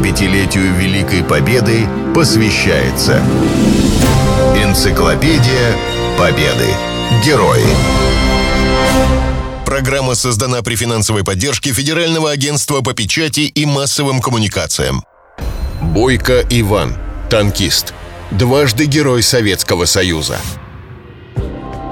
75-летию Великой Победы посвящается Энциклопедия Победы. Герои. Программа создана при финансовой поддержке Федерального агентства по печати и массовым коммуникациям. Бойко Иван, танкист, дважды Герой Советского Союза.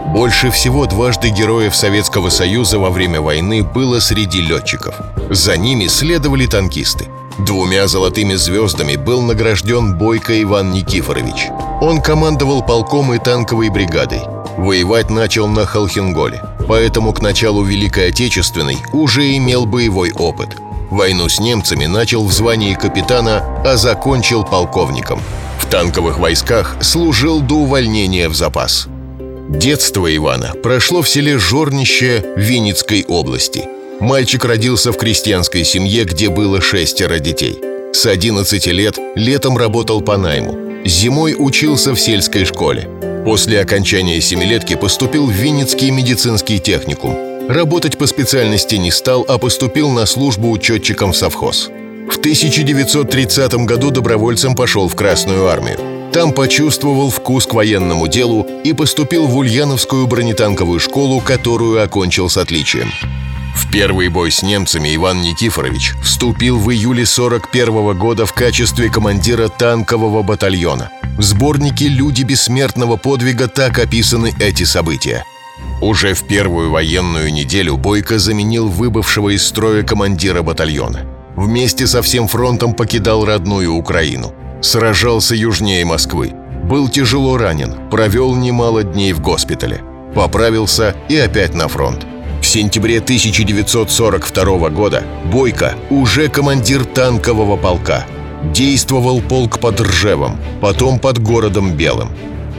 Больше всего дважды героев Советского Союза во время войны было среди летчиков. За ними следовали танкисты. Двумя золотыми звездами был награжден Бойко Иван Никифорович. Он командовал полком и танковой бригадой. Воевать начал на Холхенголе, поэтому к началу Великой Отечественной уже имел боевой опыт. Войну с немцами начал в звании капитана, а закончил полковником. В танковых войсках служил до увольнения в запас. Детство Ивана прошло в селе Жорнище Винницкой области. Мальчик родился в крестьянской семье, где было шестеро детей. С 11 лет летом работал по найму. Зимой учился в сельской школе. После окончания семилетки поступил в Винницкий медицинский техникум. Работать по специальности не стал, а поступил на службу учетчиком в совхоз. В 1930 году добровольцем пошел в Красную армию. Там почувствовал вкус к военному делу и поступил в Ульяновскую бронетанковую школу, которую окончил с отличием. В первый бой с немцами Иван Никифорович вступил в июле 41 года в качестве командира танкового батальона. В сборнике «Люди бессмертного подвига» так описаны эти события. Уже в первую военную неделю Бойко заменил выбывшего из строя командира батальона. Вместе со всем фронтом покидал родную Украину – Сражался южнее Москвы. Был тяжело ранен, провел немало дней в госпитале. Поправился и опять на фронт. Сентябре 1942 года Бойко уже командир танкового полка. Действовал полк под Ржевом, потом под городом Белым.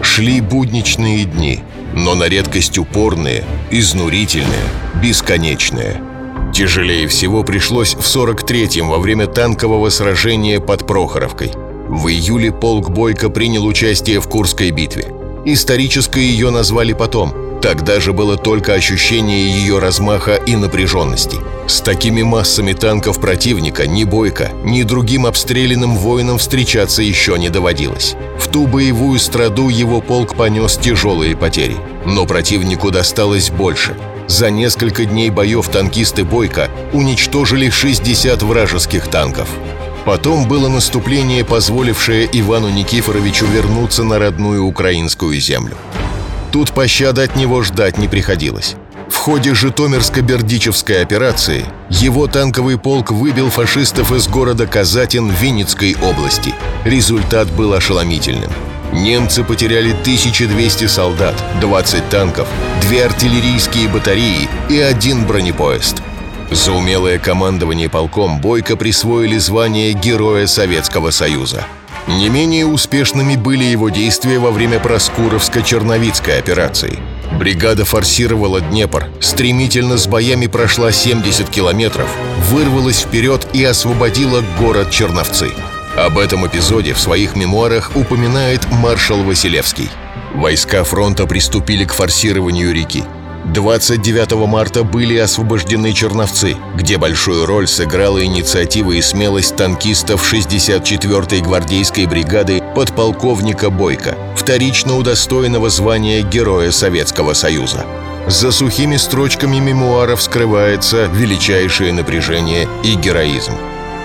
Шли будничные дни, но на редкость упорные, изнурительные, бесконечные. Тяжелее всего пришлось в 43-м во время танкового сражения под Прохоровкой – в июле полк Бойко принял участие в Курской битве. Исторической ее назвали потом. Тогда же было только ощущение ее размаха и напряженности. С такими массами танков противника ни Бойко, ни другим обстрелянным воинам встречаться еще не доводилось. В ту боевую страду его полк понес тяжелые потери. Но противнику досталось больше. За несколько дней боев танкисты Бойко уничтожили 60 вражеских танков. Потом было наступление, позволившее Ивану Никифоровичу вернуться на родную украинскую землю. Тут пощады от него ждать не приходилось. В ходе Житомирско-Бердичевской операции его танковый полк выбил фашистов из города Казатин Винницкой области. Результат был ошеломительным. Немцы потеряли 1200 солдат, 20 танков, две артиллерийские батареи и один бронепоезд – за умелое командование полком Бойко присвоили звание Героя Советского Союза. Не менее успешными были его действия во время Проскуровско-Черновицкой операции. Бригада форсировала Днепр, стремительно с боями прошла 70 километров, вырвалась вперед и освободила город Черновцы. Об этом эпизоде в своих мемуарах упоминает маршал Василевский. Войска фронта приступили к форсированию реки. 29 марта были освобождены Черновцы, где большую роль сыграла инициатива и смелость танкистов 64-й гвардейской бригады подполковника Бойко, вторично удостоенного звания Героя Советского Союза. За сухими строчками мемуаров скрывается величайшее напряжение и героизм.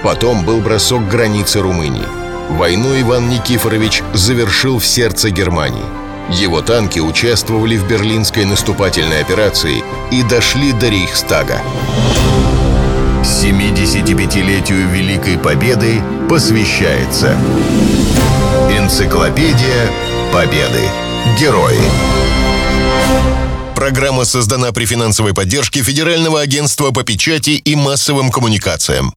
Потом был бросок границы Румынии. Войну Иван Никифорович завершил в сердце Германии – его танки участвовали в берлинской наступательной операции и дошли до Рейхстага. 75-летию Великой Победы посвящается Энциклопедия Победы. Герои. Программа создана при финансовой поддержке Федерального агентства по печати и массовым коммуникациям.